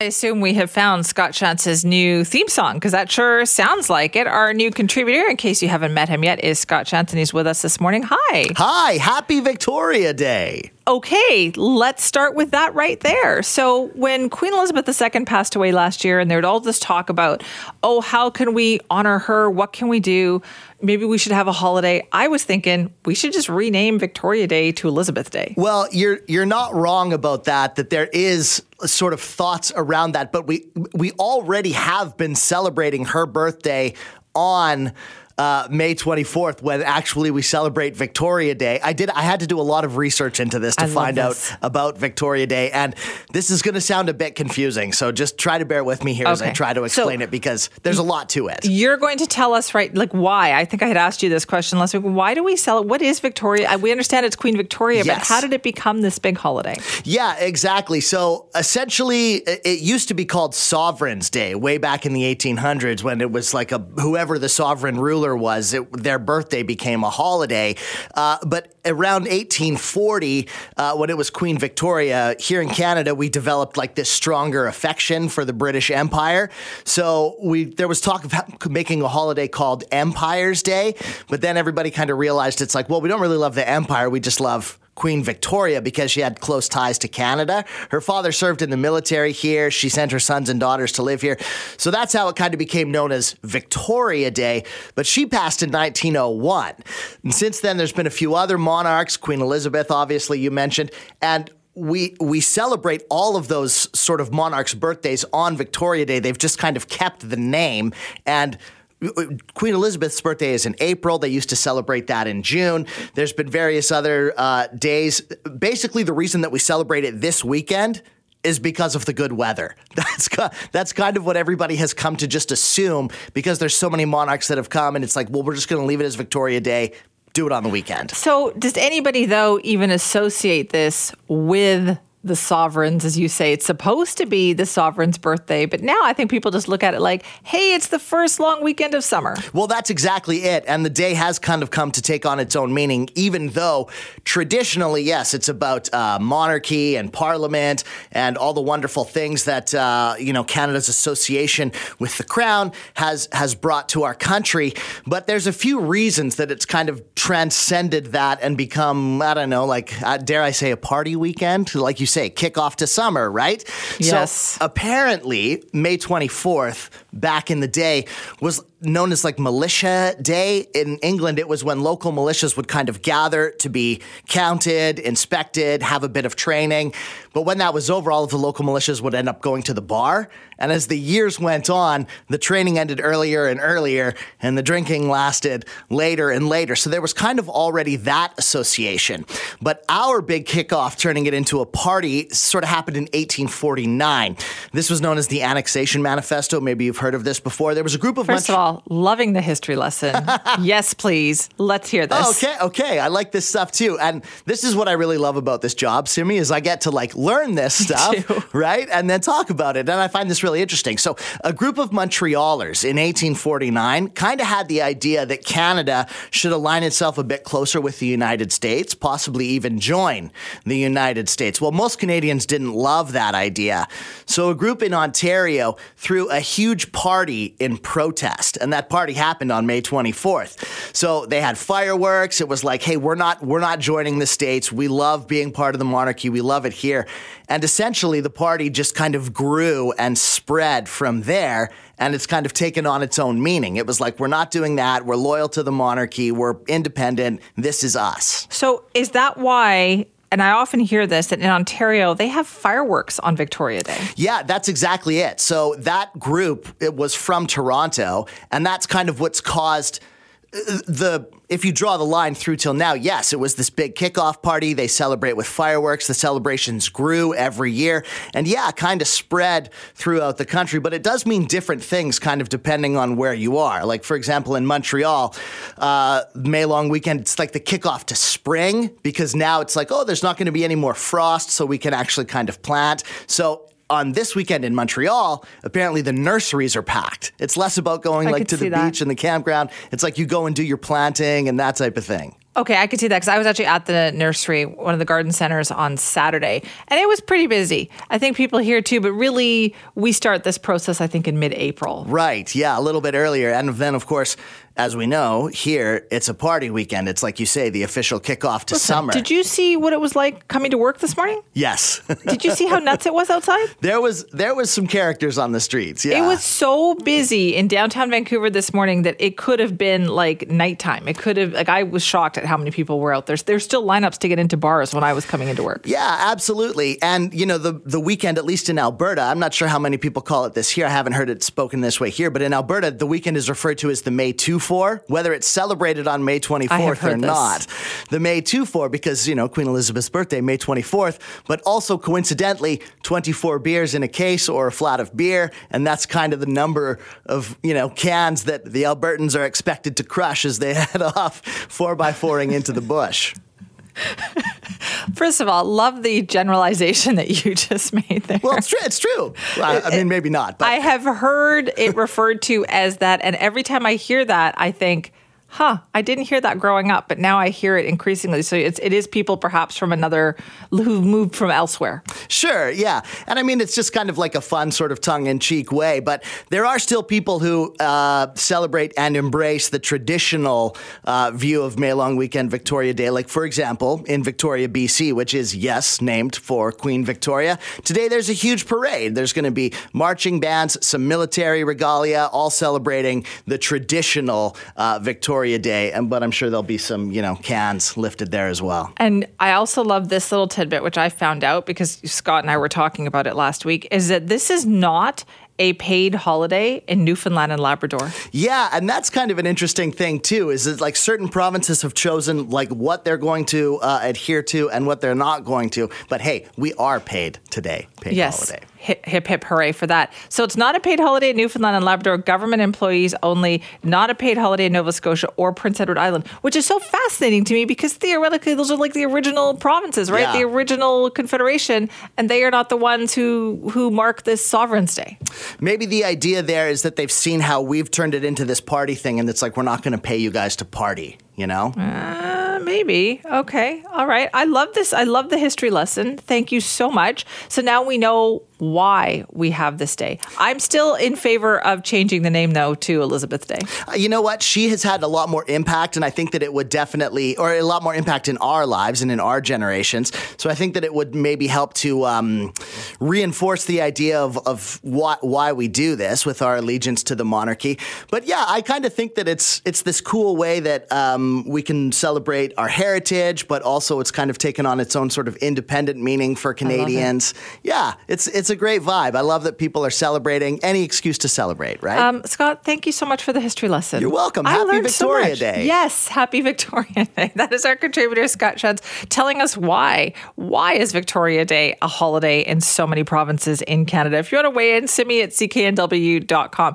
I assume we have found Scott Shantz's new theme song because that sure sounds like it. Our new contributor, in case you haven't met him yet, is Scott Shantz, and he's with us this morning. Hi. Hi, happy Victoria Day. Okay, let's start with that right there. So, when Queen Elizabeth II passed away last year, and there was all this talk about, oh, how can we honor her? What can we do? Maybe we should have a holiday. I was thinking we should just rename Victoria Day to Elizabeth Day. Well, you're you're not wrong about that. That there is sort of thoughts around that, but we we already have been celebrating her birthday on uh, May 24th when actually we celebrate Victoria Day. I did. I had to do a lot of research into this to I find this. out about Victoria Day, and this is going to sound a bit confusing. So just try to bear with me here as I try to So- explain it because there's a lot to it. You're going to tell us, right? Like, why? I think I had asked you this question last week. Why do we sell it? What is Victoria? We understand it's Queen Victoria, but how did it become this big holiday? Yeah, exactly. So essentially, it it used to be called Sovereign's Day way back in the 1800s when it was like a whoever the sovereign ruler was, it, their birthday became a holiday. Uh, but around 1840, uh, when it was Queen Victoria here in Canada, we developed like this stronger affection for the British Empire. So we there was talk of making a holiday called Empire's Day, but then everybody kind of realized it's like, well, we don't really love the empire, we just love Queen Victoria because she had close ties to Canada. Her father served in the military here. She sent her sons and daughters to live here. So that's how it kind of became known as Victoria Day. But she passed in 1901. And since then, there's been a few other monarchs, Queen Elizabeth, obviously, you mentioned. And we we celebrate all of those sort of monarchs' birthdays on Victoria Day. They've just kind of kept the name and Queen Elizabeth's birthday is in April. They used to celebrate that in June. There's been various other uh, days. Basically, the reason that we celebrate it this weekend is because of the good weather. That's that's kind of what everybody has come to just assume because there's so many monarchs that have come, and it's like, well, we're just going to leave it as Victoria Day. Do it on the weekend. So, does anybody, though, even associate this with the sovereigns? As you say, it's supposed to be the sovereign's birthday, but now I think people just look at it like, hey, it's the first long weekend of summer. Well, that's exactly it. And the day has kind of come to take on its own meaning, even though traditionally, yes, it's about uh, monarchy and parliament and all the wonderful things that, uh, you know, Canada's association with the crown has, has brought to our country. But there's a few reasons that it's kind of transcended that and become, I don't know, like, uh, dare I say, a party weekend? Like you say, kickoff to summer, right? Yes. So apparently, May 24th, back in the day, was known as like Militia Day. In England, it was when local militias would kind of gather to be counted, inspected, have a bit of training. But when that was over, all of the local militias would end up going to the bar. And as the years went on, the training ended earlier and earlier, and the drinking lasted later and later. So there was kind of already that association. But our big kickoff, turning it into a party, sort of happened in 1849. This was known as the Annexation Manifesto. Maybe you've heard of this before. There was a group of First of all, loving the history lesson. yes, please. Let's hear this. Oh, okay, okay. I like this stuff too. And this is what I really love about this job, Simi, is I get to like learn this stuff, right? And then talk about it. And I find this really interesting. So a group of Montrealers in 1849 kind of had the idea that Canada should align itself a bit closer with the United States, possibly even join the United States. Well, most Canadians didn't love that idea. So a group in Ontario threw a huge party in protest, and that party happened on May 24th. So they had fireworks. It was like, hey, we're not we're not joining the states. We love being part of the monarchy. We love it here. And essentially the party just kind of grew and spread from there. And it's kind of taken on its own meaning. It was like, we're not doing that. We're loyal to the monarchy. We're independent. This is us. So, is that why? And I often hear this that in Ontario they have fireworks on Victoria Day. Yeah, that's exactly it. So that group it was from Toronto, and that's kind of what's caused the if you draw the line through till now, yes, it was this big kickoff party. They celebrate with fireworks. The celebrations grew every year. And yeah, kind of spread throughout the country, but it does mean different things kind of depending on where you are. Like, for example, in Montreal, uh, May long weekend, it's like the kickoff to spring because now it's like, oh, there's not going to be any more frost, so we can actually kind of plant. So on this weekend in Montreal, apparently the nurseries are packed. It's less about going I like to the that. beach and the campground. It's like you go and do your planting and that type of thing. Okay, I could see that because I was actually at the nursery, one of the garden centers on Saturday, and it was pretty busy. I think people here too, but really, we start this process, I think, in mid April. Right. Yeah, a little bit earlier. And then, of course, as we know, here it's a party weekend. It's like you say, the official kickoff to summer. Did you see what it was like coming to work this morning? Yes. Did you see how nuts it was outside? there was there was some characters on the streets. Yeah. It was so busy in downtown Vancouver this morning that it could have been like nighttime. It could have like I was shocked at how many people were out there. There's still lineups to get into bars when I was coming into work. Yeah, absolutely. And you know, the the weekend, at least in Alberta, I'm not sure how many people call it this here. I haven't heard it spoken this way here, but in Alberta, the weekend is referred to as the May 2 4, whether it's celebrated on May 24th or this. not. The May 2 4, because, you know, Queen Elizabeth's birthday, May 24th, but also coincidentally, 24 beers in a case or a flat of beer. And that's kind of the number of, you know, cans that the Albertans are expected to crush as they head off four by fouring into the bush. First of all, love the generalization that you just made there. Well, it's true. It's true. Well, I mean, maybe not. But I have heard it referred to as that, and every time I hear that, I think, huh, I didn't hear that growing up, but now I hear it increasingly. So it's, it is people perhaps from another who've moved from elsewhere. Sure, yeah. And I mean, it's just kind of like a fun, sort of tongue in cheek way. But there are still people who uh, celebrate and embrace the traditional uh, view of May Long Weekend Victoria Day. Like, for example, in Victoria, BC, which is, yes, named for Queen Victoria. Today, there's a huge parade. There's going to be marching bands, some military regalia, all celebrating the traditional uh, Victoria A day. And, but I'm sure there'll be some, you know, cans lifted there as well. And I also love this little tidbit, which I found out because Scott and I were talking about it last week, is that this is not a paid holiday in Newfoundland and Labrador. Yeah, and that's kind of an interesting thing too. Is that like certain provinces have chosen like what they're going to uh, adhere to and what they're not going to. But hey, we are paid today. Paid yes. holiday. Hip, hip, hip, hooray for that. So it's not a paid holiday in Newfoundland and Labrador, government employees only, not a paid holiday in Nova Scotia or Prince Edward Island, which is so fascinating to me because theoretically those are like the original provinces, right? Yeah. The original confederation, and they are not the ones who, who mark this Sovereign's Day. Maybe the idea there is that they've seen how we've turned it into this party thing, and it's like we're not going to pay you guys to party. You know? Uh, maybe. Okay. All right. I love this. I love the history lesson. Thank you so much. So now we know why we have this day. I'm still in favor of changing the name though to Elizabeth Day. Uh, You know what? She has had a lot more impact, and I think that it would definitely, or a lot more impact in our lives and in our generations. So I think that it would maybe help to um, reinforce the idea of, of why, why we do this with our allegiance to the monarchy. But yeah, I kind of think that it's it's this cool way that um, we can celebrate our heritage, but also it's kind of taken on its own sort of independent meaning for Canadians. Yeah, it's it's a great vibe. I love that people are celebrating any excuse to celebrate, right? Um, Scott, thank you so much for the history lesson. You're welcome. I Happy so Victoria much. Day. Yes, happy Victoria Day. That is our contributor, Scott Shantz, telling us why. Why is Victoria Day a holiday in so many provinces in Canada? If you want to weigh in, send me at cknw.com.